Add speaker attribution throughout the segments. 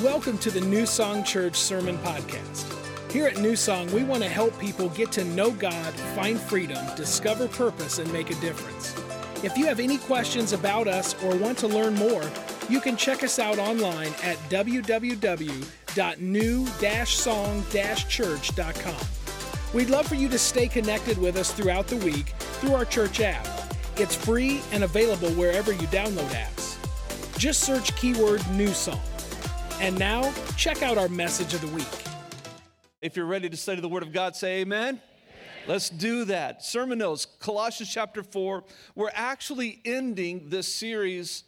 Speaker 1: Welcome to the New Song Church Sermon Podcast. Here at New Song, we want to help people get to know God, find freedom, discover purpose, and make a difference. If you have any questions about us or want to learn more, you can check us out online at www.new-song-church.com. We'd love for you to stay connected with us throughout the week through our church app. It's free and available wherever you download apps. Just search keyword New Song. And now, check out our message of the week.
Speaker 2: If you're ready to study the Word of God, say amen. Let's do that. Sermon notes, Colossians chapter 4. We're actually ending this series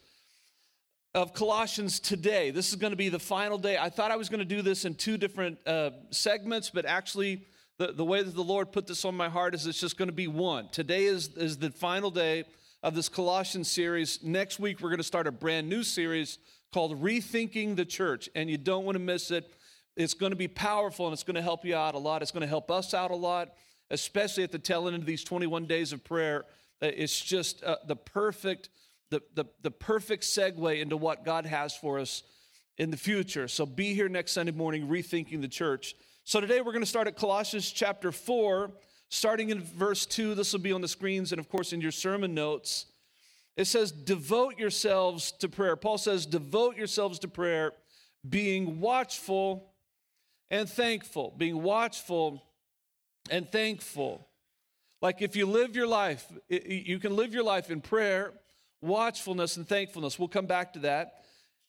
Speaker 2: of Colossians today. This is going to be the final day. I thought I was going to do this in two different uh, segments, but actually, the, the way that the Lord put this on my heart is it's just going to be one. Today is, is the final day of this Colossians series. Next week, we're going to start a brand new series called Rethinking the Church, and you don't want to miss it. It's going to be powerful and it's going to help you out a lot. It's going to help us out a lot, especially at the tail end of these 21 days of prayer. Uh, it's just uh, the perfect, the, the, the perfect segue into what God has for us in the future. So be here next Sunday morning, rethinking the church. So today we're going to start at Colossians chapter 4, starting in verse 2. This will be on the screens and, of course, in your sermon notes. It says, devote yourselves to prayer. Paul says, devote yourselves to prayer, being watchful and thankful. Being watchful and thankful. Like if you live your life, you can live your life in prayer, watchfulness, and thankfulness. We'll come back to that.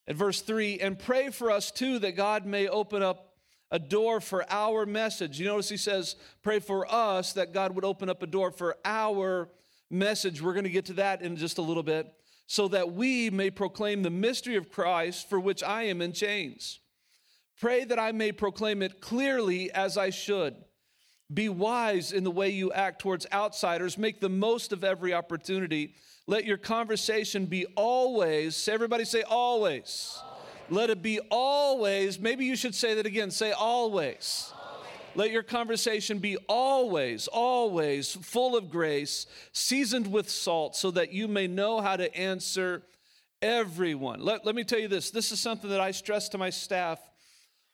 Speaker 2: At verse 3, and pray for us too that God may open up a door for our message. You notice he says, pray for us that God would open up a door for our message. We're going to get to that in just a little bit. So that we may proclaim the mystery of Christ for which I am in chains. Pray that I may proclaim it clearly as I should. Be wise in the way you act towards outsiders. Make the most of every opportunity. Let your conversation be always, everybody say always. always. Let it be always. Maybe you should say that again. Say always. Let your conversation be always, always full of grace, seasoned with salt, so that you may know how to answer everyone. Let, let me tell you this this is something that I stress to my staff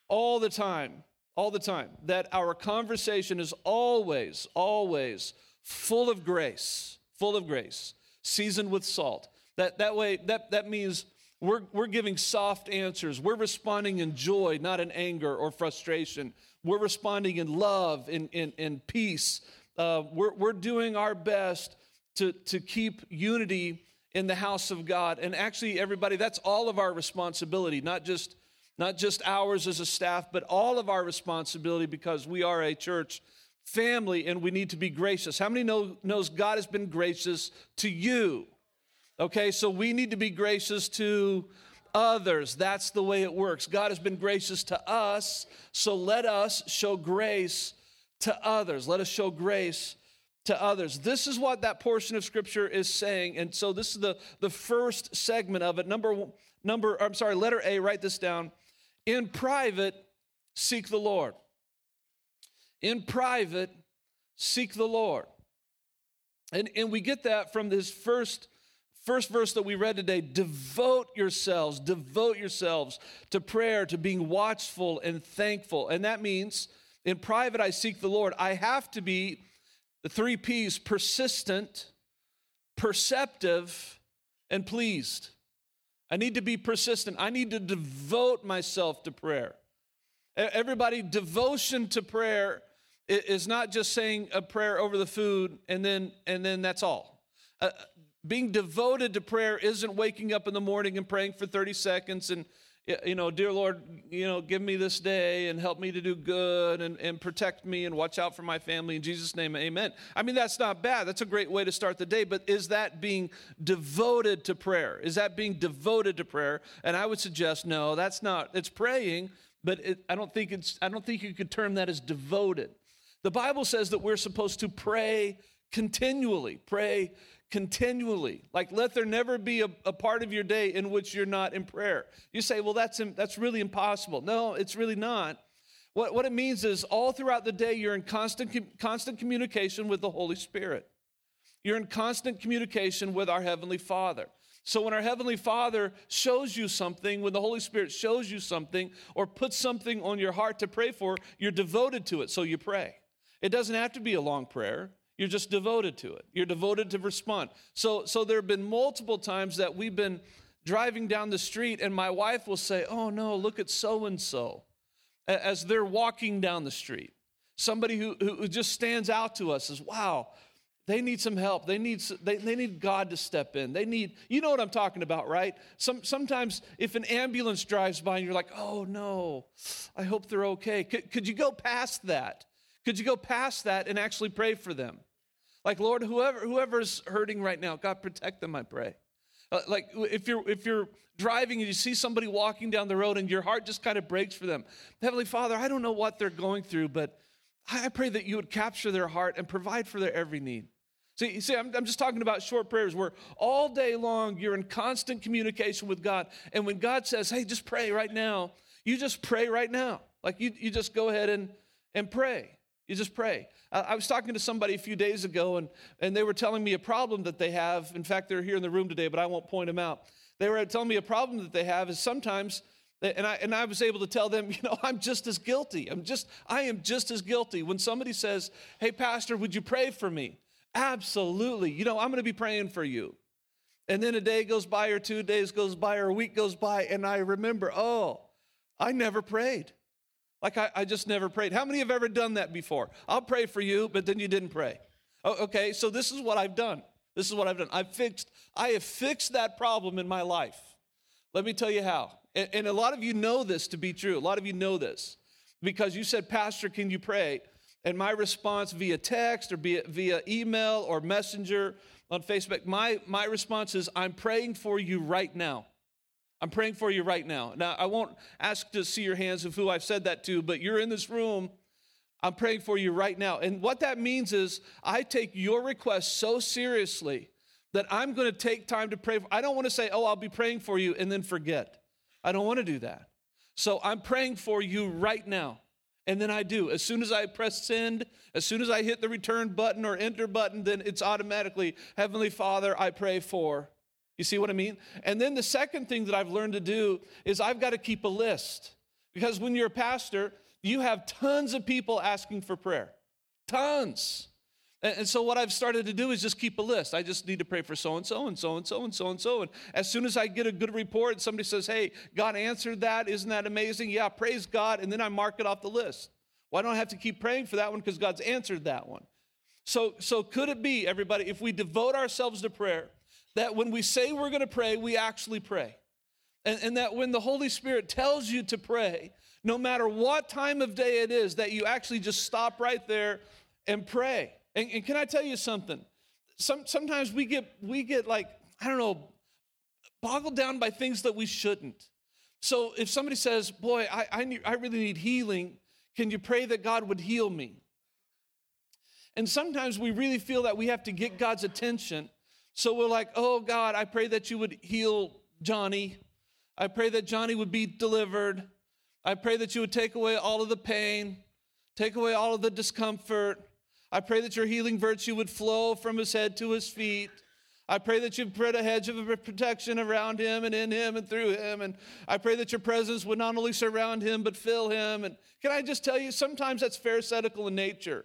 Speaker 2: all the time, all the time, that our conversation is always, always full of grace, full of grace, seasoned with salt. That, that way, that, that means we're, we're giving soft answers. We're responding in joy, not in anger or frustration. We're responding in love, in, in, in peace. Uh, we're, we're doing our best to, to keep unity in the house of God. And actually, everybody, that's all of our responsibility, not just, not just ours as a staff, but all of our responsibility because we are a church family and we need to be gracious. How many know, knows God has been gracious to you? Okay, so we need to be gracious to others. That's the way it works. God has been gracious to us, so let us show grace to others. Let us show grace to others. This is what that portion of scripture is saying. And so this is the, the first segment of it. Number number I'm sorry, letter A, write this down. In private, seek the Lord. In private, seek the Lord. And, and we get that from this first First verse that we read today devote yourselves, devote yourselves to prayer, to being watchful and thankful. And that means in private, I seek the Lord. I have to be the three P's persistent, perceptive, and pleased. I need to be persistent. I need to devote myself to prayer. Everybody, devotion to prayer is not just saying a prayer over the food and then and then that's all. Uh, being devoted to prayer isn't waking up in the morning and praying for 30 seconds and, you know, dear Lord, you know, give me this day and help me to do good and, and protect me and watch out for my family. In Jesus' name, amen. I mean, that's not bad. That's a great way to start the day. But is that being devoted to prayer? Is that being devoted to prayer? And I would suggest, no, that's not. It's praying, but it, I don't think it's, I don't think you could term that as devoted. The Bible says that we're supposed to pray continually, pray continually. Like, let there never be a, a, part of your day in which you're not in prayer. You say, well, that's, that's really impossible. No, it's really not. What, what it means is all throughout the day, you're in constant, constant communication with the Holy Spirit. You're in constant communication with our Heavenly Father. So when our Heavenly Father shows you something, when the Holy Spirit shows you something or puts something on your heart to pray for, you're devoted to it, so you pray. It doesn't have to be a long prayer. You're just devoted to it. You're devoted to respond. So, so there have been multiple times that we've been driving down the street, and my wife will say, Oh, no, look at so and so, as they're walking down the street. Somebody who, who just stands out to us as, Wow, they need some help. They need, they, they need God to step in. They need, you know what I'm talking about, right? Some, sometimes if an ambulance drives by and you're like, oh no, I hope they're okay. Could, could you go past that? Could you go past that and actually pray for them? Like, Lord, whoever, whoever's hurting right now, God, protect them, I pray. Uh, like if you're if you're driving and you see somebody walking down the road and your heart just kind of breaks for them heavenly father i don't know what they're going through but i pray that you would capture their heart and provide for their every need See, see I'm, I'm just talking about short prayers where all day long you're in constant communication with God. And when God says, hey, just pray right now, you just pray right now. Like you, you just go ahead and, and pray. You just pray. I was talking to somebody a few days ago, and, and they were telling me a problem that they have. In fact, they're here in the room today, but I won't point them out. They were telling me a problem that they have is sometimes, and I, and I was able to tell them, you know, I'm just as guilty. I'm just, I am just as guilty. When somebody says, hey, Pastor, would you pray for me? Absolutely. You know, I'm going to be praying for you. And then a day goes by, or two days goes by, or a week goes by, and I remember, oh, I never prayed. Like I, I, just never prayed. How many have ever done that before? I'll pray for you, but then you didn't pray. Oh, okay, so this is what I've done. This is what I've done. I've fixed, I have fixed that problem in my life. Let me tell you how. And, and a lot of you know this to be true. A lot of you know this because you said, Pastor, can you pray? And my response via text or via, via email or messenger on Facebook, my, my response is, I'm praying for you right now. I'm praying for you right now. Now, I won't ask to see your hands of who I've said that to, but you're in this room. I'm praying for you right now. And what that means is I take your request so seriously that I'm going to take time to pray. I don't want to say, oh, I'll be praying for you and then forget. I don't want to do that. So I'm praying for you right now. And then I do. As soon as I press send, as soon as I hit the return button or enter button, then it's automatically, Heavenly Father, I pray for. You see what I mean? And then the second thing that I've learned to do is I've got to keep a list. Because when you're a pastor, you have tons of people asking for prayer. Tons. And, so what I've started to do is just keep a list. I just need to pray for so and so and so and so and so and so. And as soon as I get a good report, somebody says, Hey, God answered that. Isn't that amazing? Yeah, praise God. And then I mark it off the list. Why don't I have to keep praying for that one? Because God's answered that one. So, so could it be, everybody, if we devote ourselves to prayer, that when we say we're going to pray, we actually pray. And, and that when the Holy Spirit tells you to pray, no matter what time of day it is, that you actually just stop right there and pray. And, and can I tell you something? Some, sometimes we get, we get like, I don't know, boggled down by things that we shouldn't. So if somebody says, Boy, I, I, need, I really need healing, can you pray that God would heal me? And sometimes we really feel that we have to get God's attention so we're like, oh God, I pray that you would heal Johnny. I pray that Johnny would be delivered. I pray that you would take away all of the pain, take away all of the discomfort. I pray that your healing virtue would flow from his head to his feet. I pray that you'd put a hedge of protection around him and in him and through him. And I pray that your presence would not only surround him, but fill him. And can I just tell you, sometimes that's pharisaical in nature.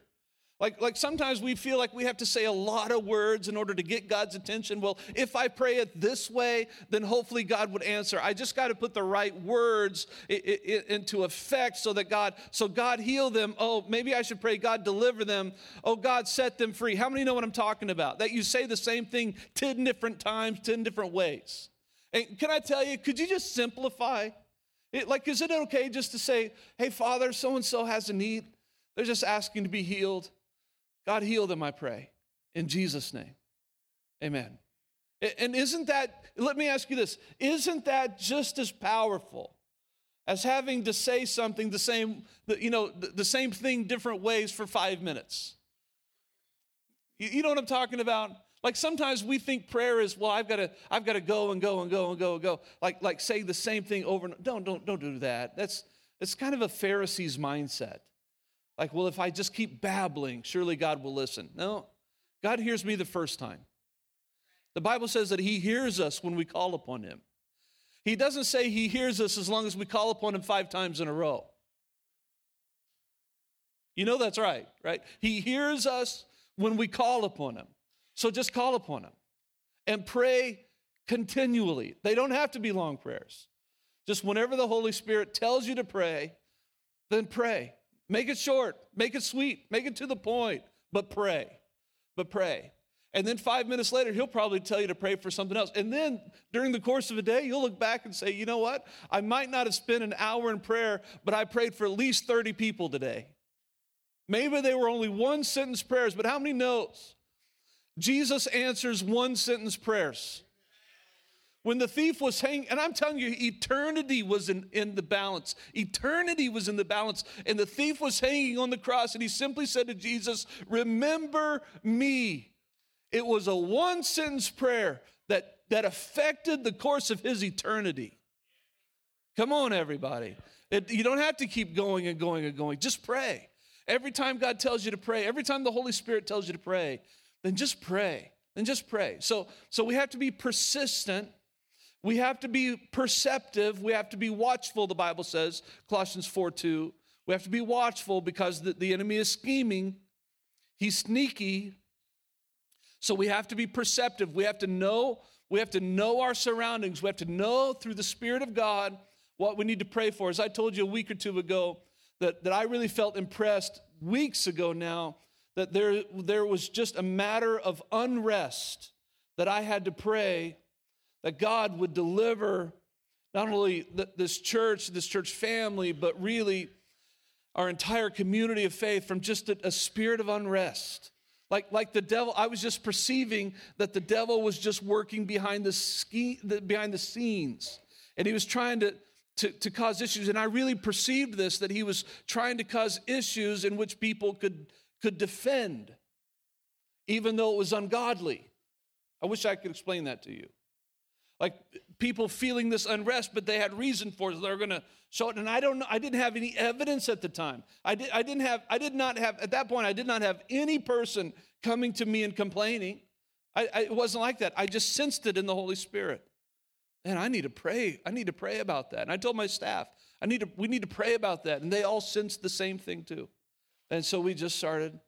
Speaker 2: Like, like sometimes we feel like we have to say a lot of words in order to get God's attention. Well, if I pray it this way, then hopefully God would answer. I just got to put the right words into effect so that God, so God heal them. Oh, maybe I should pray God deliver them. Oh, God set them free. How many know what I'm talking about? That you say the same thing 10 different times, 10 different ways. And can I tell you, could you just simplify? It, like, is it okay just to say, hey, Father, so and so has a need? They're just asking to be healed. God, heal them, I pray, in Jesus' name. Amen. And isn't that, let me ask you this, isn't that just as powerful as having to say something the same, you know, the same thing different ways for five minutes? You know what I'm talking about? Like sometimes we think prayer is, well, I've got to, I've got to go and go and go and go and go. Like, like say the same thing over and don't, don't, don't do that. That's, that's kind of a Pharisee's mindset. Like, well, if I just keep babbling, surely God will listen. No, God hears me the first time. The Bible says that He hears us when we call upon Him. He doesn't say He hears us as long as we call upon Him five times in a row. You know that's right, right? He hears us when we call upon Him. So just call upon Him and pray continually. They don't have to be long prayers. Just whenever the Holy Spirit tells you to pray, then pray. Make it short, make it sweet, make it to the point, but pray. But pray. And then five minutes later, he'll probably tell you to pray for something else. And then during the course of a day, you'll look back and say, you know what? I might not have spent an hour in prayer, but I prayed for at least 30 people today. Maybe they were only one sentence prayers, but how many knows? Jesus answers one sentence prayers. When the thief was hanging, and I'm telling you, eternity was in, in the balance. Eternity was in the balance. And the thief was hanging on the cross, and he simply said to Jesus, Remember me. It was a one sentence prayer that, that affected the course of his eternity. Come on, everybody. It, you don't have to keep going and going and going. Just pray. Every time God tells you to pray, every time the Holy Spirit tells you to pray, then just pray. Then just pray. So, so we have to be persistent we have to be perceptive. We have to be watchful, the Bible says, Colossians 4 2. We have to be watchful because the, the enemy is scheming, he's sneaky. So we have to be perceptive. We have to know. We have to know our surroundings. We have to know through the Spirit of God what we need to pray for. As I told you a week or two ago, that, that I really felt impressed weeks ago now that there, there was just a matter of unrest that I had to pray that God would deliver not only this church, this church family, but really our entire community of faith from just a, a spirit of unrest. Like, like the devil, I was just perceiving that the devil was just working behind the, ski, the, behind the scenes. And he was trying to, to, to cause issues. And I really perceived this that he was trying to cause issues in which people could, could defend, even though it was ungodly. I wish I could explain that to you like people feeling this unrest, but they had reason for it. They're going to show it. And I don't know, I didn't have any evidence at the time. I, did, I didn't have, I did not have, at that point, I did not have any person coming to me and complaining. I, I, it wasn't like that. I just sensed it in the Holy Spirit. And I need to pray. I need to pray about that. And I told my staff, I need to, we need to pray about that. And they all sensed the same thing too. And so we just started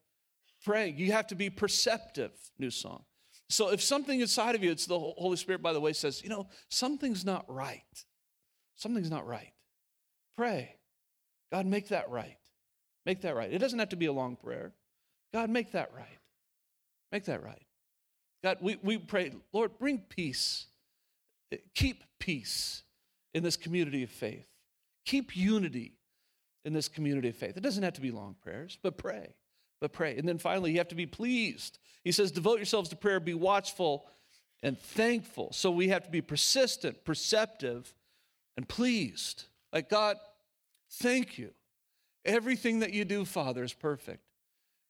Speaker 2: praying. You have to be perceptive, new song. So if something inside of you, it's the Holy Spirit, by the way, says, you know, something's not right. Something's not right. Pray. God, make that right. Make that right. It doesn't have to be a long prayer. God, make that right. Make that right. God, we, we pray, Lord, bring peace. Keep peace in this community of faith. Keep unity in this community of faith. It doesn't have to be long prayers, but pray but pray. And then finally, you have to be pleased. He says, devote yourselves to prayer, be watchful and thankful. So we have to be persistent, perceptive, and pleased. Like, God, thank you. Everything that you do, Father, is perfect.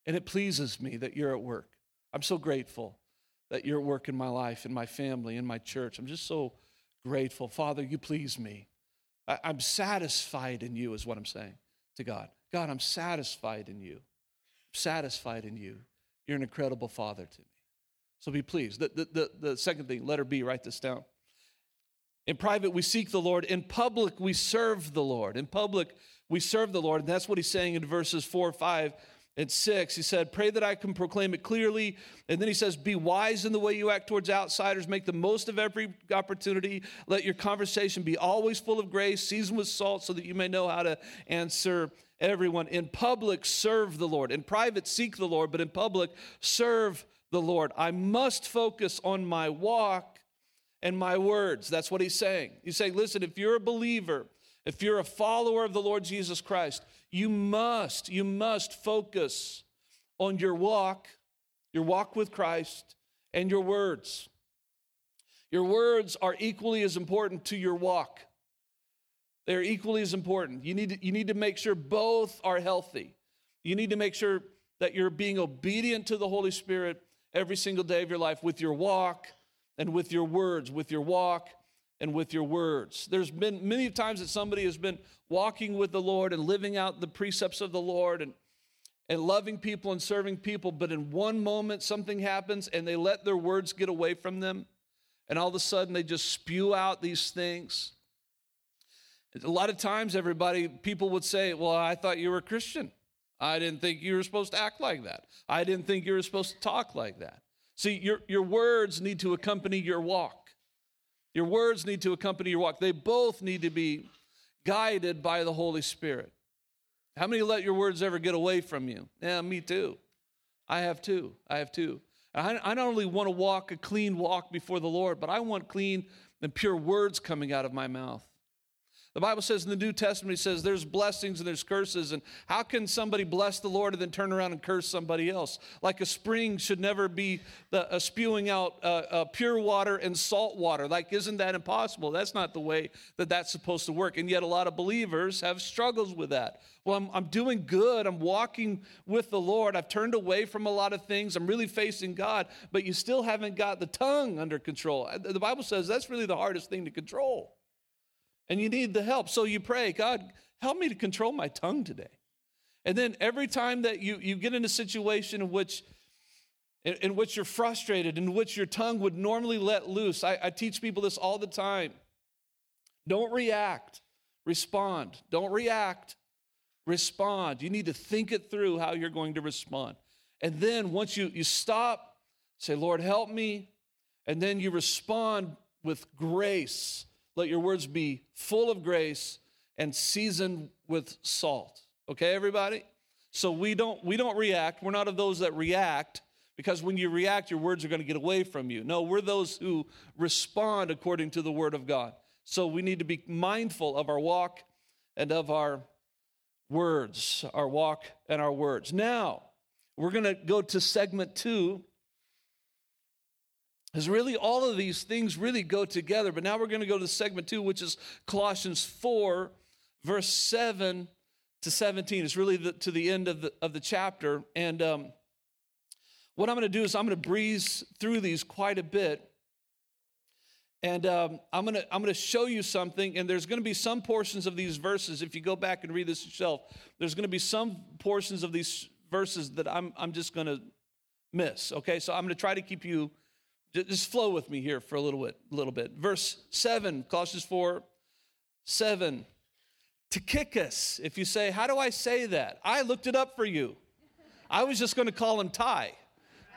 Speaker 2: And it pleases me that you're at work. I'm so grateful that you're at work in my life, in my family, in my church. I'm just so grateful. Father, you please me. I'm satisfied in you, is what I'm saying to God. God, I'm satisfied in you satisfied in you. You're an incredible father to me. So be pleased. The, the, the, the second thing, letter B, write this down. In private, we seek the Lord. In public, we serve the Lord. In public, we serve the Lord. And that's what he's saying in verses 4, 5, and 6. He said, Pray that I can proclaim it clearly. And then he says, Be wise in the way you act towards outsiders. Make the most of every opportunity. Let your conversation be always full of grace, seasoned with salt, so that you may know how to answer everyone. In public, serve the Lord. In private, seek the Lord, but in public, serve the Lord. I must focus on my walk and my words. That's what he's saying. He's saying, listen, if you're a believer, if you're a follower of the Lord Jesus Christ, you must, you must focus on your walk, your walk with Christ, and your words. Your words are equally as important to your walk. They're equally as important. You need, to, you need to make sure both are healthy. You need to make sure that you're being obedient to the Holy Spirit every single day of your life with your walk and with your words, with your walk and with your words. There's been many times that somebody has been walking with the Lord and living out the precepts of the Lord and and loving people and serving people, but in one moment something happens and they let their words get away from them, and all of a sudden they just spew out these things. A lot of times, everybody, people would say, Well, I thought you were a Christian. I didn't think you were supposed to act like that. I didn't think you were supposed to talk like that. See, your, your words need to accompany your walk. Your words need to accompany your walk. They both need to be guided by the Holy Spirit. How many let your words ever get away from you? Yeah, me too. I have too. I have too. I, I not only want to walk a clean walk before the Lord, but I want clean and pure words coming out of my mouth. The Bible says in the New Testament, it says there's blessings and there's curses. And how can somebody bless the Lord and then turn around and curse somebody else? Like a spring should never be the, uh, spewing out uh, uh, pure water and salt water. Like, isn't that impossible? That's not the way that that's supposed to work. And yet, a lot of believers have struggles with that. Well, I'm, I'm doing good. I'm walking with the Lord. I've turned away from a lot of things. I'm really facing God, but you still haven't got the tongue under control. Uh, the Bible says that's really the hardest thing to control and you need the help. So you pray, God, help me to control my tongue today. And then every time that you, you get in a situation in which in, in which you're frustrated, in which your tongue would normally let loose, I, I teach people this all the time. Don't react, respond. Don't react, respond. You need to think it through how you're going to respond. And then once you, you stop, say, Lord, help me. And then you respond with grace let your words be full of grace and seasoned with salt. Okay, everybody? So we don't we don't react. We're not of those that react because when you react, your words are going to get away from you. No, we're those who respond according to the word of God. So we need to be mindful of our walk and of our words, our walk and our words. Now, we're going to go to segment two is really all of these things really go together. But now we're going to go to segment two, which is Colossians 4, verse 7 to 17. It's really the, to the end of the, of the chapter. And um, what I'm going to do is I'm going to breeze through these quite a bit. And um, I'm going to I'm going to show you something, and there's going to be some portions of these verses. If you go back and read this yourself, there's going to be some portions of these verses that I'm I'm just going to miss. Okay, so I'm going to try to keep you just flow with me here for a little bit, little bit. Verse 7, Colossians 4, 7. Tychicus. If you say, How do I say that? I looked it up for you. I was just going to call him Ty,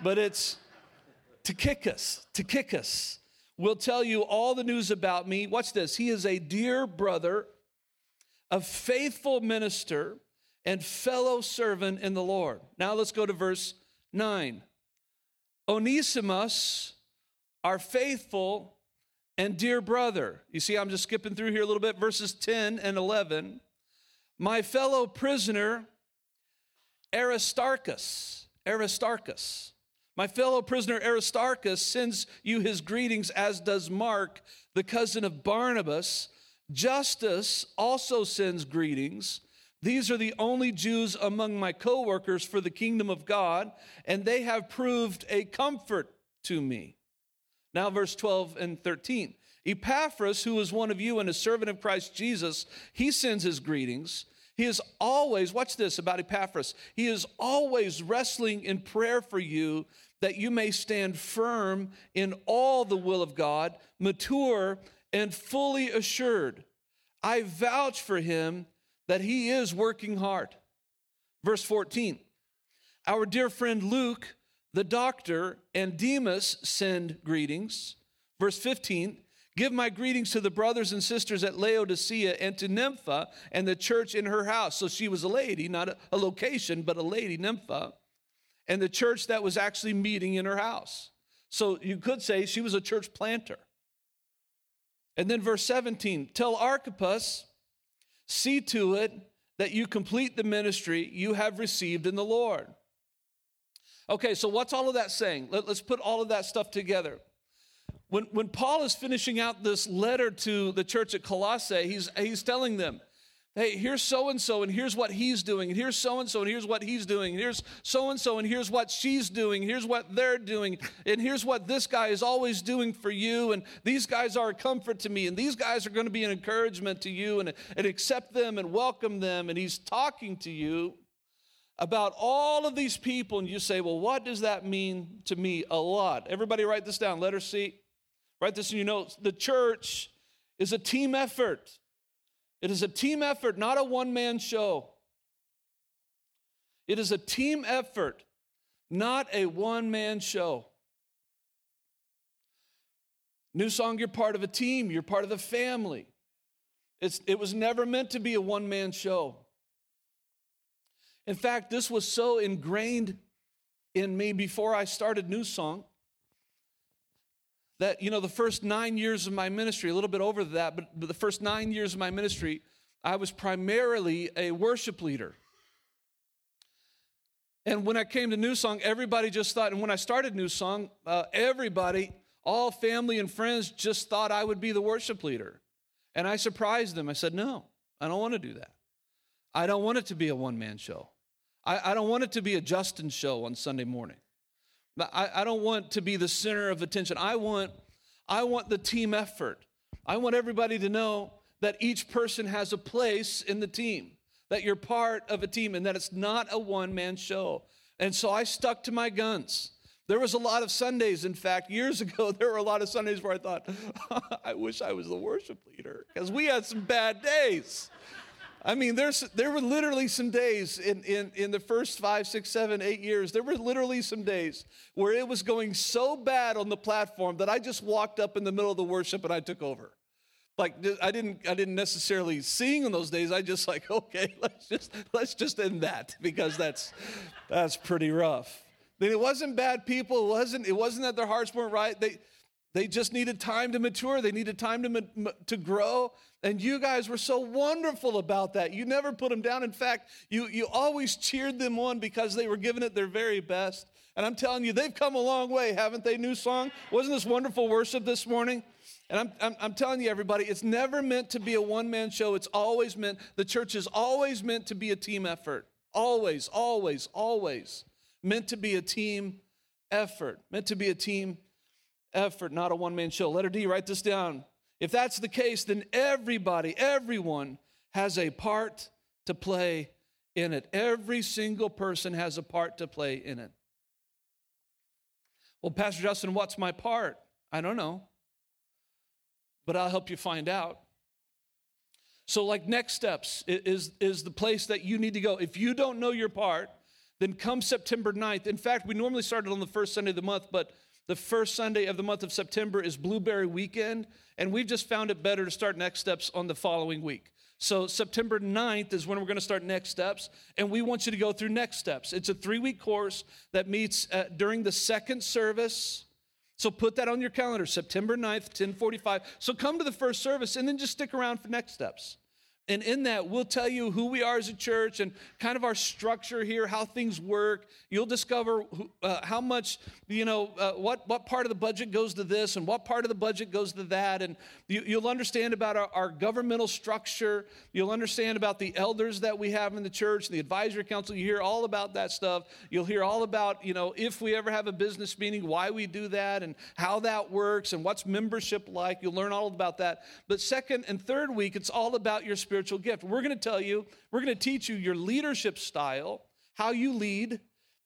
Speaker 2: but it's Tychicus to Tychicus. Tychicus will tell you all the news about me. Watch this. He is a dear brother, a faithful minister, and fellow servant in the Lord. Now let's go to verse 9. Onesimus our faithful and dear brother. You see, I'm just skipping through here a little bit, verses 10 and 11. My fellow prisoner, Aristarchus, Aristarchus, my fellow prisoner Aristarchus sends you his greetings, as does Mark, the cousin of Barnabas. Justus also sends greetings. These are the only Jews among my co workers for the kingdom of God, and they have proved a comfort to me. Now, verse 12 and 13. Epaphras, who is one of you and a servant of Christ Jesus, he sends his greetings. He is always, watch this about Epaphras, he is always wrestling in prayer for you that you may stand firm in all the will of God, mature and fully assured. I vouch for him that he is working hard. Verse 14. Our dear friend Luke, the doctor and Demas send greetings. Verse 15 Give my greetings to the brothers and sisters at Laodicea and to Nympha and the church in her house. So she was a lady, not a, location, but a lady, Nympha, and the church that was actually meeting in her house. So you could say she was a church planter. And then verse 17 Tell Archippus, see to it that you complete the ministry you have received in the Lord. Okay, so what's all of that saying? Let, us put all of that stuff together. When, when Paul is finishing out this letter to the church at Colossae, he's, he's telling them, hey, here's so and so, and here's what he's doing, and here's so and so, and here's what he's doing, and here's so and so, and here's what she's doing, here's what they're doing, and here's what this guy is always doing for you, and these guys are a comfort to me, and these guys are going to be an encouragement to you, and, and accept them and welcome them, and he's talking to you about all of these people, and you say, well, what does that mean to me? A lot. Everybody write this down. Letter C. Write this in your notes. The church is a team effort. It is a team effort, not a one man show. It is a team effort, not a one man show. New Song, you're part of a team, you're part of the family. It's, it was never meant to be a one man show. In fact, this was so ingrained in me before I started New Song that, you know, the first nine years of my ministry, a little bit over that, but, the first nine years of my ministry, I was primarily a worship leader. And when I came to New Song, everybody just thought, and when I started New Song, uh, everybody, all family and friends, just thought I would be the worship leader. And I surprised them. I said, no, I don't want to do that. I don't want it to be a one man show. I, I, don't want it to be a Justin show on Sunday morning. I, I don't want to be the center of attention. I want, I want the team effort. I want everybody to know that each person has a place in the team, that you're part of a team, and that it's not a one man show. And so I stuck to my guns. There was a lot of Sundays, in fact, years ago, there were a lot of Sundays where I thought, I wish I was the worship leader, because we had some bad days. I mean, there's, there were literally some days in, in, in the first five, six, seven, eight years, there were literally some days where it was going so bad on the platform that I just walked up in the middle of the worship and I took over. Like I didn't, I didn't necessarily sing on those days. I just like, okay, let's just, let's just end that because that's, that's pretty rough. Then it wasn't bad people. It wasn't, it wasn't that their hearts weren't right. They, they just needed time to mature. They needed time to, to grow. And you guys were so wonderful about that. You never put them down. In fact, you, you always cheered them on because they were giving it their very best. And I'm telling you, they've come a long way, haven't they? New song? Wasn't this wonderful worship this morning? And I'm, I'm, I'm telling you, everybody, it's never meant to be a one man show. It's always meant, the church is always meant to be a team effort. Always, always, always meant to be a team effort. Meant to be a team effort, not a one man show. Letter D, write this down. If that's the case, then everybody, everyone has a part to play in it. Every single person has a part to play in it. Well, Pastor Justin, what's my part? I don't know, but I'll help you find out. So, like, next steps is, is the place that you need to go. If you don't know your part, then come September 9th. In fact, we normally started on the first Sunday of the month, but the first Sunday of the month of September is Blueberry Weekend, and we've just found it better to start Next Steps on the following week. So, September 9th is when we're going to start Next Steps, and we want you to go through Next Steps. It's a three week course that meets uh, during the second service. So, put that on your calendar, September 9th, 1045. So, come to the first service and then just stick around for Next Steps. And in that, we'll tell you who we are as a church and kind of our structure here, how things work. You'll discover who, uh, how much, you know, uh, what, what part of the budget goes to this and what part of the budget goes to that. And you, will understand about our, our, governmental structure. You'll understand about the elders that we have in the church, the advisory council. You hear all about that stuff. You'll hear all about, you know, if we ever have a business meeting, why we do that and how that works and what's membership like. You'll learn all about that. But second and third week, it's all about your spiritual gift. We're going to tell you, we're going to teach you your leadership style, how you lead,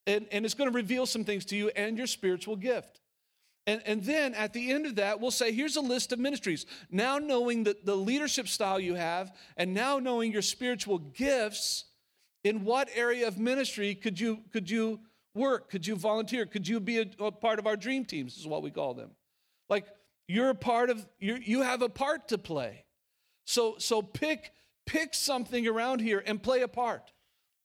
Speaker 2: and, and it's going to reveal some things to you and your spiritual gift. And, and then at the end of that, we'll say, here's a list of ministries. Now, knowing the, the leadership style you have, and now knowing your spiritual gifts, in what area of ministry could you, could you work? Could you volunteer? Could you be a, a part of our dream teams, is what we call them. Like, you're a part of, you you have a part to play. So, so pick, pick something around here and play a part.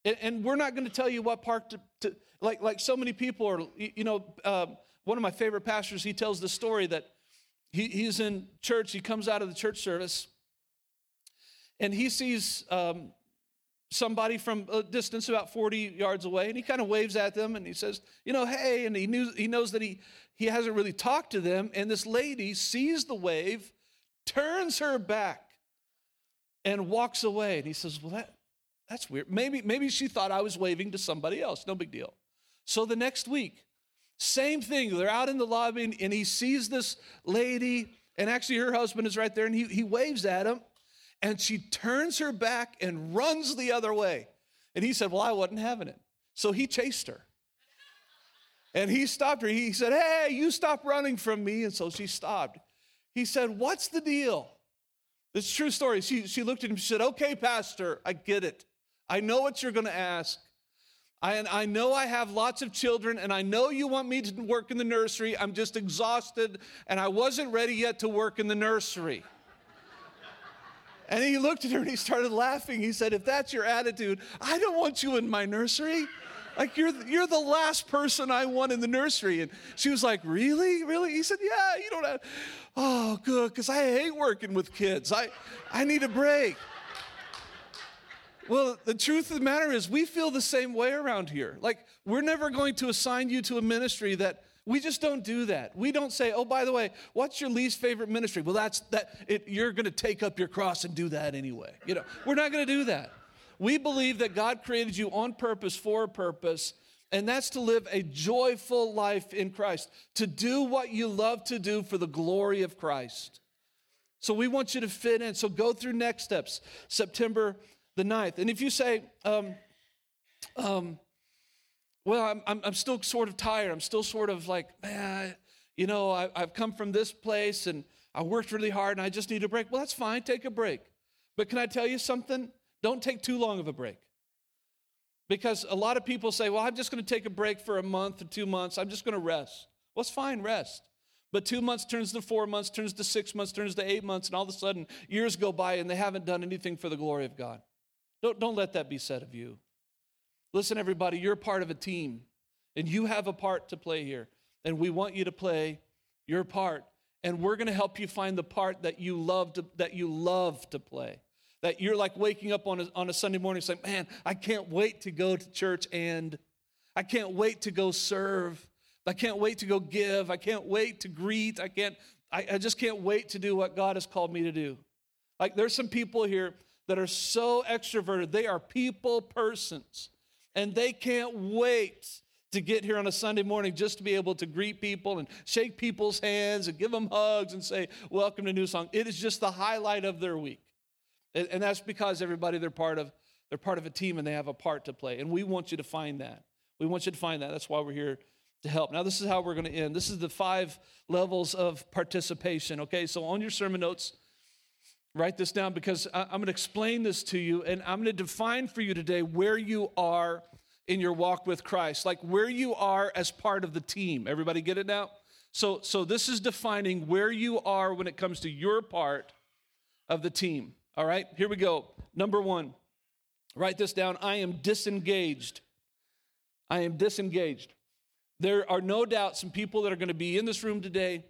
Speaker 2: And, and we're not going to tell you what part to, to, like, like so many people are, you know, um, one of my favorite pastors, he tells the story that he, he's in church, he comes out of the church service, and he sees um, somebody from a distance about 40 yards away, and he kind of waves at them and he says, you know, hey, and he, knew, he knows that he, he hasn't really talked to them, and this lady sees the wave, turns her back, and walks away. And he says, Well, that, that's weird. Maybe, maybe she thought I was waving to somebody else. No big deal. So the next week, same thing. They're out in the lobby and he sees this lady, and actually her husband is right there, and he, he waves at him, and she turns her back and runs the other way. And he said, Well, I wasn't having it. So he chased her. And he stopped her. He said, Hey, you stop running from me. And so she stopped. He said, What's the deal? This is true story. She, she looked at him. She said, Okay, Pastor, I get it. I know what you're going to ask. I, and I know I have lots of children, and I know you want me to work in the nursery. I'm just exhausted, and I wasn't ready yet to work in the nursery. and he looked at her and he started laughing. He said, If that's your attitude, I don't want you in my nursery. Like, you're, you're the last person I want in the nursery. And she was like, Really? Really? He said, Yeah, you don't have. Oh, good, because I hate working with kids. I, I need a break. Well, the truth of the matter is, we feel the same way around here. Like, we're never going to assign you to a ministry that we just don't do that. We don't say, oh, by the way, what's your least favorite ministry? Well, that's that, it, you're going to take up your cross and do that anyway. You know, we're not going to do that. We believe that God created you on purpose for a purpose, and that's to live a joyful life in Christ, to do what you love to do for the glory of Christ. So we want you to fit in. So go through next steps, September the 9th. And if you say, um, um, well, I'm, I'm, I'm, still sort of tired, I'm still sort of like, man, you know, I, I've come from this place and I worked really hard and I just need a break. Well, that's fine, take a break. But can I tell you something? Don't take too long of a break. Because a lot of people say, well, I'm just going to take a break for a month or two months. I'm just going to rest. Well, it's fine, rest. But two months turns to four months, turns to six months, turns to eight months, and all of a sudden years go by and they haven't done anything for the glory of God. Don't, don't let that be said of you. Listen, everybody, you're part of a team, and you have a part to play here. And we want you to play your part. And we're going to help you find the part that you love to, that you love to play. That you're like waking up on a, on a Sunday morning saying, Man, I can't wait to go to church and I can't wait to go serve. I can't wait to go give. I can't wait to greet. I can't, I, I just can't wait to do what God has called me to do. Like there's some people here that are so extroverted. They are people persons. And they can't wait to get here on a Sunday morning just to be able to greet people and shake people's hands and give them hugs and say, Welcome to New Song. It is just the highlight of their week. And, that's because everybody, they're part of they're part of a team and they have a part to play. And we want you to find that. We want you to find that. That's why we're here to help. Now, this is how we're going to end. This is the five levels of participation. Okay, so on your sermon notes, Write this down because I'm going to explain this to you and I'm going to define for you today where you are in your walk with Christ, like where you are as part of the team. Everybody get it now? So, so this is defining where you are when it comes to your part of the team. All right, here we go. Number one, write this down. I am disengaged. I am disengaged. There are no doubt some people that are going to be in this room today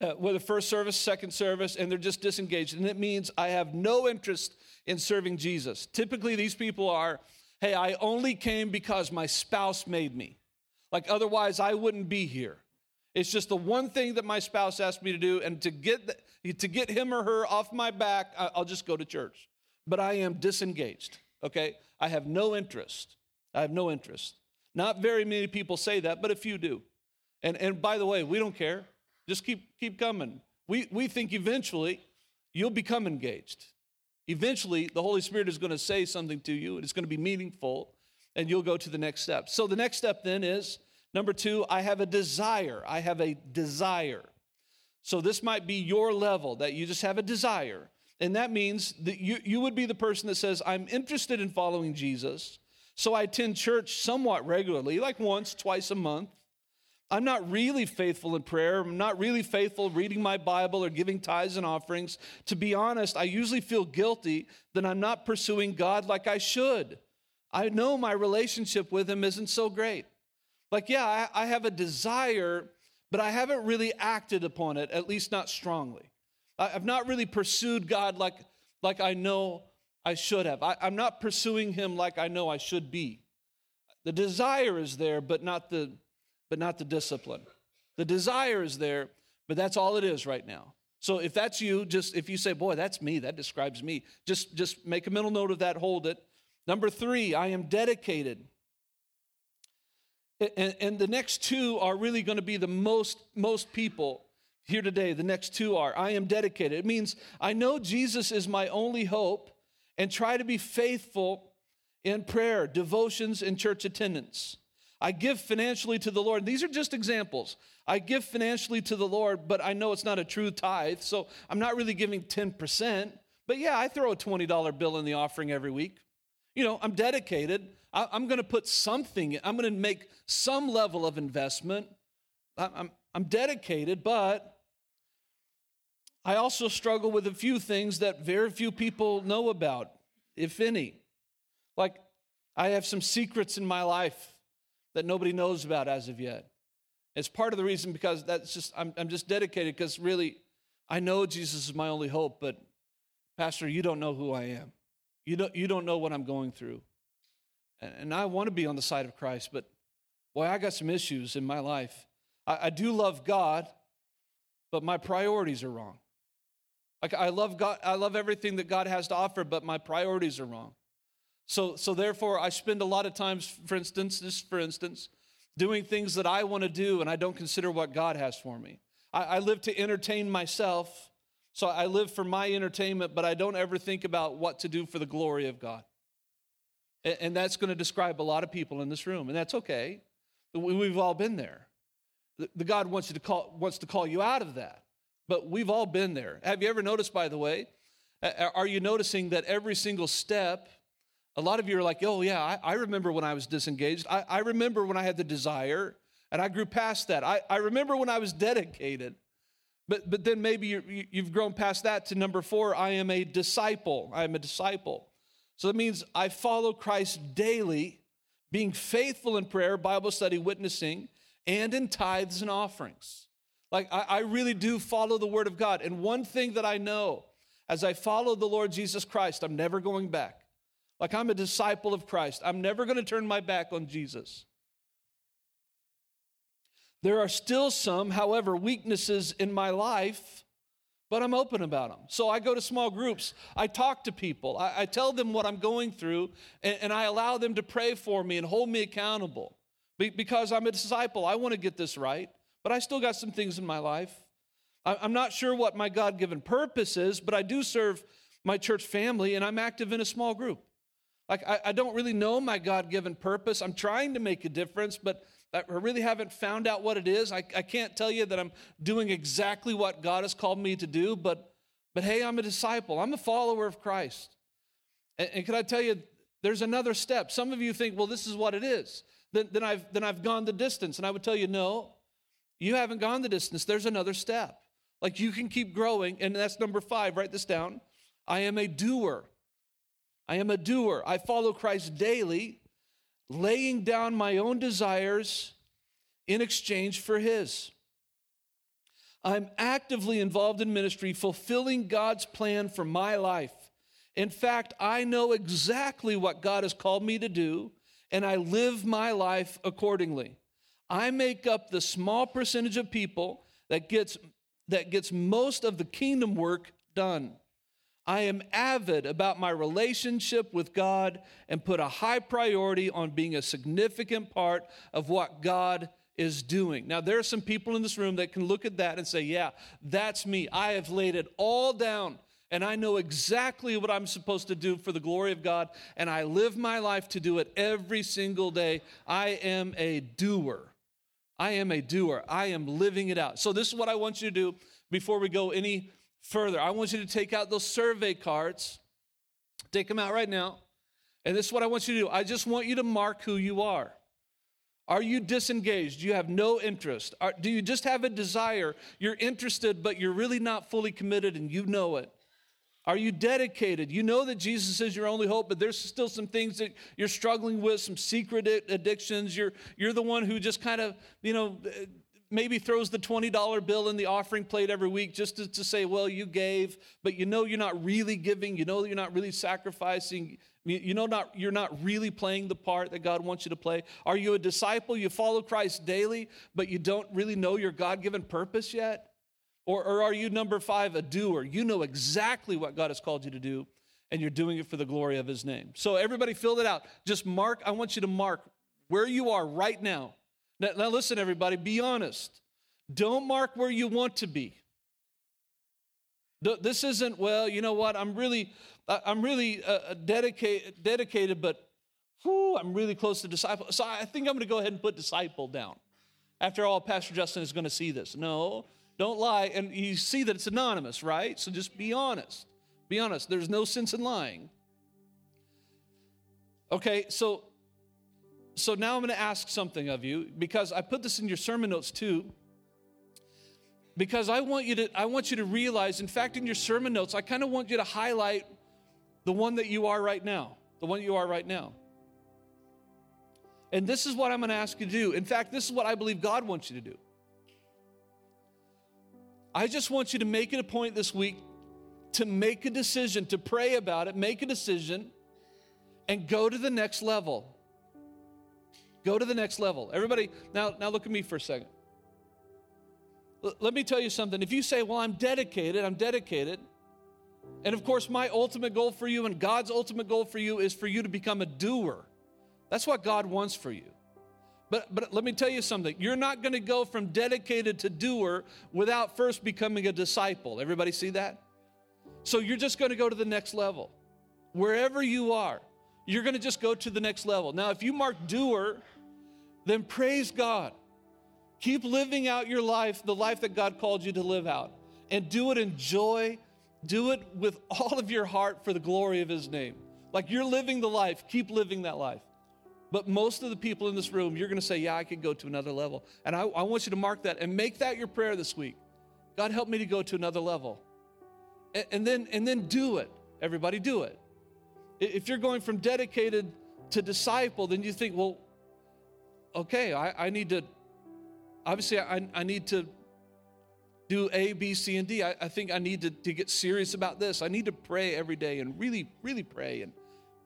Speaker 2: uh, whether first service, second service, and they're just disengaged. And it means I have no interest in serving Jesus. Typically, these people are, hey, I only came because my spouse made me. Like, otherwise, I wouldn't be here. It's just the one thing that my spouse asked me to do, and to get, the, to get him or her off my back, I'll just go to church. But I am disengaged, okay? I have no interest. I have no interest. Not very many people say that, but a few do. And, and by the way, we don't care. Just keep, keep coming. We, we think eventually you'll become engaged. Eventually, the Holy Spirit is going to say something to you, and it's going to be meaningful, and you'll go to the next step. So, the next step then is number two, I have a desire. I have a desire. So, this might be your level that you just have a desire. And that means that you, you would be the person that says, I'm interested in following Jesus. So, I attend church somewhat regularly, like once, twice a month. I'm not really faithful in prayer. I'm not really faithful reading my Bible or giving tithes and offerings. To be honest, I usually feel guilty that I'm not pursuing God like I should. I know my relationship with Him isn't so great. Like, yeah, I, I have a desire, but I haven't really acted upon it, at least not strongly. I, have not really pursued God like, like I know I should have. I, I'm not pursuing Him like I know I should be. The desire is there, but not the but not the discipline. The desire is there, but that's all it is right now. So if that's you, just if you say, boy, that's me, that describes me, just, just make a mental note of that, hold it. Number three, I am dedicated. And, and the next two are really going to be the most, most people here today. The next two are I am dedicated. It means I know Jesus is my only hope and try to be faithful in prayer, devotions, and church attendance. I give financially to the Lord. These are just examples. I give financially to the Lord, but I know it's not a true tithe, so I'm not really giving 10%. But yeah, I throw a $20 bill in the offering every week. You know, I'm dedicated. I, am going to put something, I'm going to make some level of investment. I, I'm, I'm dedicated, but I also struggle with a few things that very few people know about, if any. Like, I have some secrets in my life that nobody knows about as of yet. It's part of the reason because that's just, I'm, I'm just dedicated because really, I know Jesus is my only hope, but Pastor, you don't know who I am. You don't, you don't know what I'm going through. And, I want to be on the side of Christ, but boy, I got some issues in my life. I, I do love God, but my priorities are wrong. Like I love God, I love everything that God has to offer, but my priorities are wrong. So, so therefore, I spend a lot of times, for instance, this for instance, doing things that I want to do, and I don't consider what God has for me. I, I live to entertain myself, so I live for my entertainment, but I don't ever think about what to do for the glory of God. And, that's going to describe a lot of people in this room, and that's okay. We've all been there. The, the God wants you to call wants to call you out of that, but we've all been there. Have you ever noticed, by the way? Are you noticing that every single step a lot of you are like, oh, yeah, I, I remember when I was disengaged. I, I, remember when I had the desire and I grew past that. I, I remember when I was dedicated. But, but then maybe you you've grown past that to number four I am a disciple. I am a disciple. So that means I follow Christ daily, being faithful in prayer, Bible study, witnessing, and in tithes and offerings. Like I, I really do follow the Word of God. And one thing that I know as I follow the Lord Jesus Christ, I'm never going back. Like I'm a disciple of Christ. I'm never going to turn my back on Jesus. There are still some, however, weaknesses in my life, but I'm open about them. So I go to small groups. I talk to people. I, I tell them what I'm going through, and, and, I allow them to pray for me and hold me accountable Be, because I'm a disciple. I want to get this right, but I still got some things in my life. I, I'm not sure what my God given purpose is, but I do serve my church family, and I'm active in a small group. Like, I, I don't really know my God given purpose. I'm trying to make a difference, but I really haven't found out what it is. I, I can't tell you that I'm doing exactly what God has called me to do, but, but hey, I'm a disciple, I'm a follower of Christ. And, and can I tell you, there's another step. Some of you think, well, this is what it is. Then, then, I've, then I've gone the distance. And I would tell you, no, you haven't gone the distance. There's another step. Like you can keep growing. And that's number five. Write this down. I am a doer. I am a doer. I follow Christ daily, laying down my own desires in exchange for His. I'm actively involved in ministry, fulfilling God's plan for my life. In fact, I know exactly what God has called me to do, and I live my life accordingly. I make up the small percentage of people that gets, that gets most of the kingdom work done. I am avid about my relationship with God and put a high priority on being a significant part of what God is doing. Now, there are some people in this room that can look at that and say, Yeah, that's me. I have laid it all down and I know exactly what I'm supposed to do for the glory of God, and I live my life to do it every single day. I am a doer. I am a doer. I am living it out. So, this is what I want you to do before we go any further. I want you to take out those survey cards, take them out right now. And this is what I want you to do I just want you to mark who you are. Are you disengaged? You have no interest? Are, do you just have a desire? You're interested, but you're really not fully committed and you know it. Are you dedicated? You know that Jesus is your only hope, but there's still some things that you're struggling with, some secret addictions. You're, you're the one who just kind of, you know, maybe throws the $20 bill in the offering plate every week just to, to, say, well, you gave, but you know you're not really giving. You know you're not really sacrificing. You know not, you're not really playing the part that God wants you to play. Are you a disciple? You follow Christ daily, but you don't really know your God given purpose yet? Or, or are you, number five, a doer? You know exactly what God has called you to do, and you're doing it for the glory of his name. So, everybody, fill it out. Just mark, I want you to mark where you are right now now, now listen, everybody, be honest. Don't mark where you want to be. This isn't, well, you know what, I'm really, I'm really uh, uh dedicated, dedicated, but whew, I'm really close to disciple. So I think I'm going to go ahead and put disciple down. After all, Pastor Justin is going to see this. No, don't lie. And you see that it's anonymous, right? So just be honest. Be honest. There's no sense in lying. Okay, so so now I'm going to ask something of you because I put this in your sermon notes too. Because I want you to I want you to realize, in fact, in your sermon notes, I kind of want you to highlight the one that you are right now. The one you are right now. And this is what I'm going to ask you to do. In fact, this is what I believe God wants you to do. I just want you to make it a point this week to make a decision, to pray about it, make a decision, and go to the next level. Go to the next level. Everybody, now, now look at me for a second. L- let me tell you something. If you say, Well, I'm dedicated, I'm dedicated, and of course, my ultimate goal for you and God's ultimate goal for you is for you to become a doer. That's what God wants for you. But, but let me tell you something. You're not going to go from dedicated to doer without first becoming a disciple. Everybody see that? So you're just going to go to the next level. Wherever you are, you're going to just go to the next level. Now, if you mark doer, then praise God. Keep living out your life, the life that God called you to live out, and do it in joy. Do it with all of your heart for the glory of His name. Like you're living the life, keep living that life. But most of the people in this room, you're going to say, Yeah, I could go to another level. And I, I, want you to mark that and make that your prayer this week. God, help me to go to another level. And, and then, and then do it. Everybody, do it. If you're going from dedicated to disciple, then you think, Well, okay, I, I need to, obviously, I, I need to do A, B, C, and D. I, I think I need to, to get serious about this. I need to pray every day and really, really pray and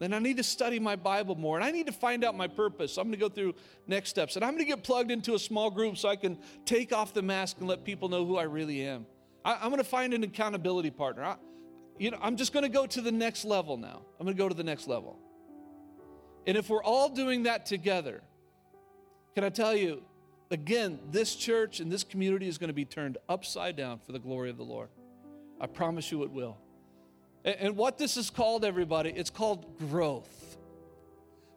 Speaker 2: then I need to study my Bible more and I need to find out my purpose. I'm going to go through next steps and I'm going to get plugged into a small group so I can take off the mask and let people know who I really am. I, am going to find an accountability partner. I, you know, I'm just going to go to the next level now. I'm going to go to the next level. And if we're all doing that together, can I tell you, again, this church and this community is going to be turned upside down for the glory of the Lord. I promise you it will. And what this is called, everybody, it's called growth.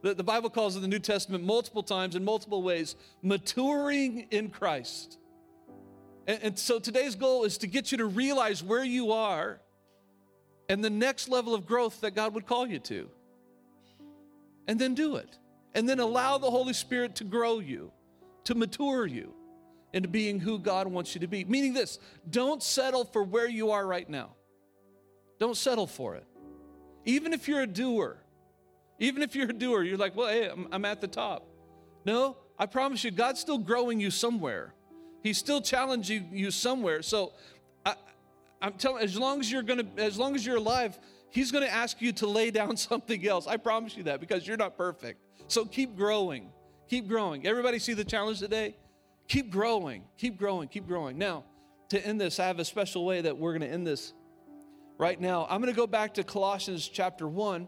Speaker 2: The, Bible calls it the New Testament multiple times in multiple ways maturing in Christ. And so today's goal is to get you to realize where you are and the next level of growth that God would call you to. And then do it. And then allow the Holy Spirit to grow you, to mature you into being who God wants you to be. Meaning this don't settle for where you are right now. Don't settle for it. Even if you're a doer, even if you're a doer, you're like, well, hey, I'm, I'm at the top. No, I promise you, God's still growing you somewhere. He's still challenging you somewhere. So I, I'm telling, as long as you're gonna, as long as you're alive, He's gonna ask you to lay down something else. I promise you that because you're not perfect. So keep growing, keep growing. Everybody see the challenge today? Keep growing, keep growing, keep growing. Now, to end this, I have a special way that we're gonna end this right now. I'm to go back to Colossians chapter 1.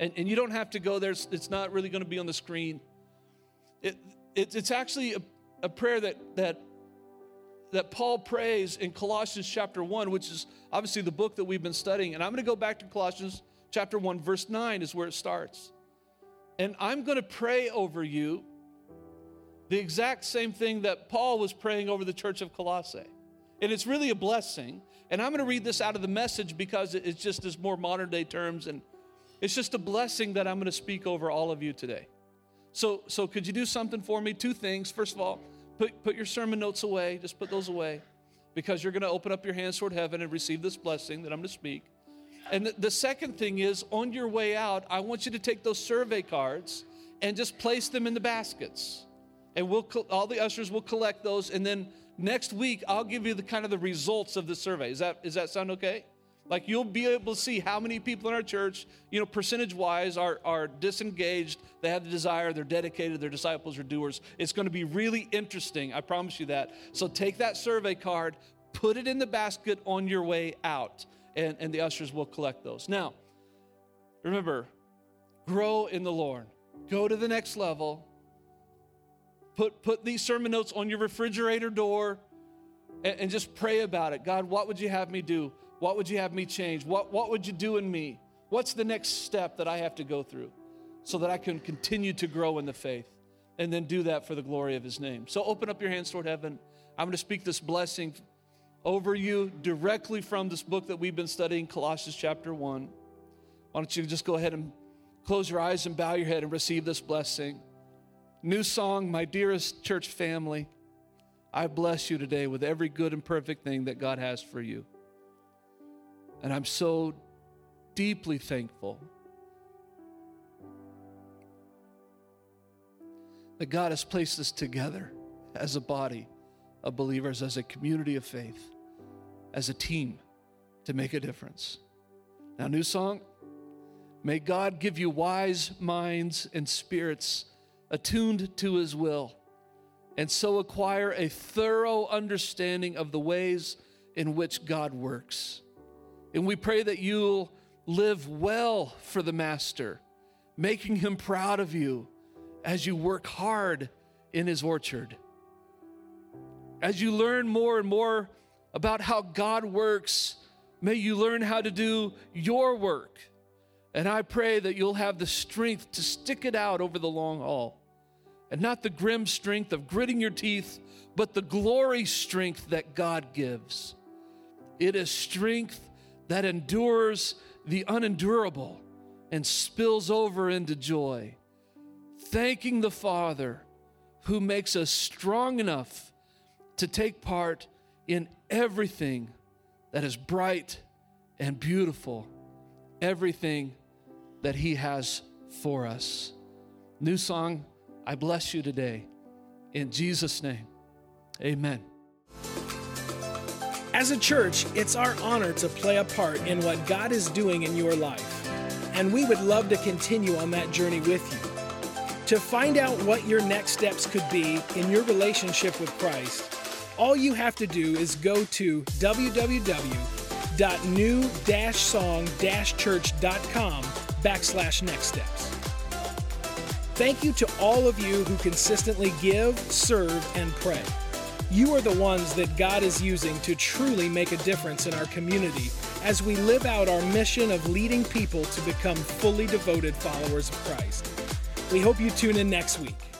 Speaker 2: And, and you don't have to go there, it's, not really to be on the screen. It, it it's actually a, a prayer that, that, that Paul prays in Colossians chapter 1, which is obviously the book that we've been studying. And I'm going to go back to Colossians chapter 1, verse 9 is where it starts. And I'm going to pray over you the exact same thing that Paul was praying over the church of Colossae. And it's really a blessing. And I'm going to read this out of the message because it's just as more modern day terms. And it's just a blessing that I'm going to speak over all of you today. So, so could you do something for me? Two things. First of all, put, put your sermon notes away. Just put those away because you're going to open up your hands toward heaven and receive this blessing that I'm going to speak. And the, the second thing is on your way out, I want you to take those survey cards and just place them in the baskets. And we'll all the ushers will collect those and then next week I'll give you the kind of the results of the survey. Is that is that sound okay? Like you'll be able to see how many people in our church, you know, percentage wise, are, are disengaged, they have the desire, they're dedicated, they're disciples or doers. It's going to be really interesting. I promise you that. So take that survey card, put it in the basket on your way out, and, and the ushers will collect those. Now, remember, grow in the Lord. Go to the next level Put, put these sermon notes on your refrigerator door and, and just pray about it. God, what would you have me do? What would you have me change? What, what would you do in me? What's the next step that I have to go through? so that I can continue to grow in the faith and then do that for the glory of his name. So open up your hands toward heaven. I'm going to speak this blessing over you directly from this book that we've been studying, Colossians chapter 1. Why don't you just go ahead and close your eyes and bow your head and receive this blessing? New song, my dearest church family. I bless you today with every good and perfect thing that God has for you. And I'm so deeply thankful that God has placed us together as a body of believers, as a community of faith, as a team to make a difference. Now, new song. May God give you wise minds and spirits attuned to his will, and so acquire a thorough understanding of the ways in which God works. And we pray that you'll live well for the Master, making him proud of you as you work hard in his orchard. As you learn more and more about how God works, may you learn how to do your work. And I pray that you'll have the strength to stick it out over the long haul. And not the grim strength of gritting your teeth, but the glory strength that God gives. It is strength that endures the unendurable and spills over into joy thanking the Father who makes us strong enough to take part in everything that is bright and beautiful, everything that He has for us. New song, I bless you today. In Jesus' name, amen.
Speaker 1: As a church, it's our honor to play a part in what God is doing in your life. And we would love to continue on that journey with you. To find out what your next steps could be in your relationship with Christ, all you have to do is go to www.new-song-church.com backslash next steps. Thank you to all of you who consistently give, serve, and pray. You are the ones that God is using to truly make a difference in our community as we live out our mission of leading people to become fully devoted followers of Christ. We hope you tune in next week.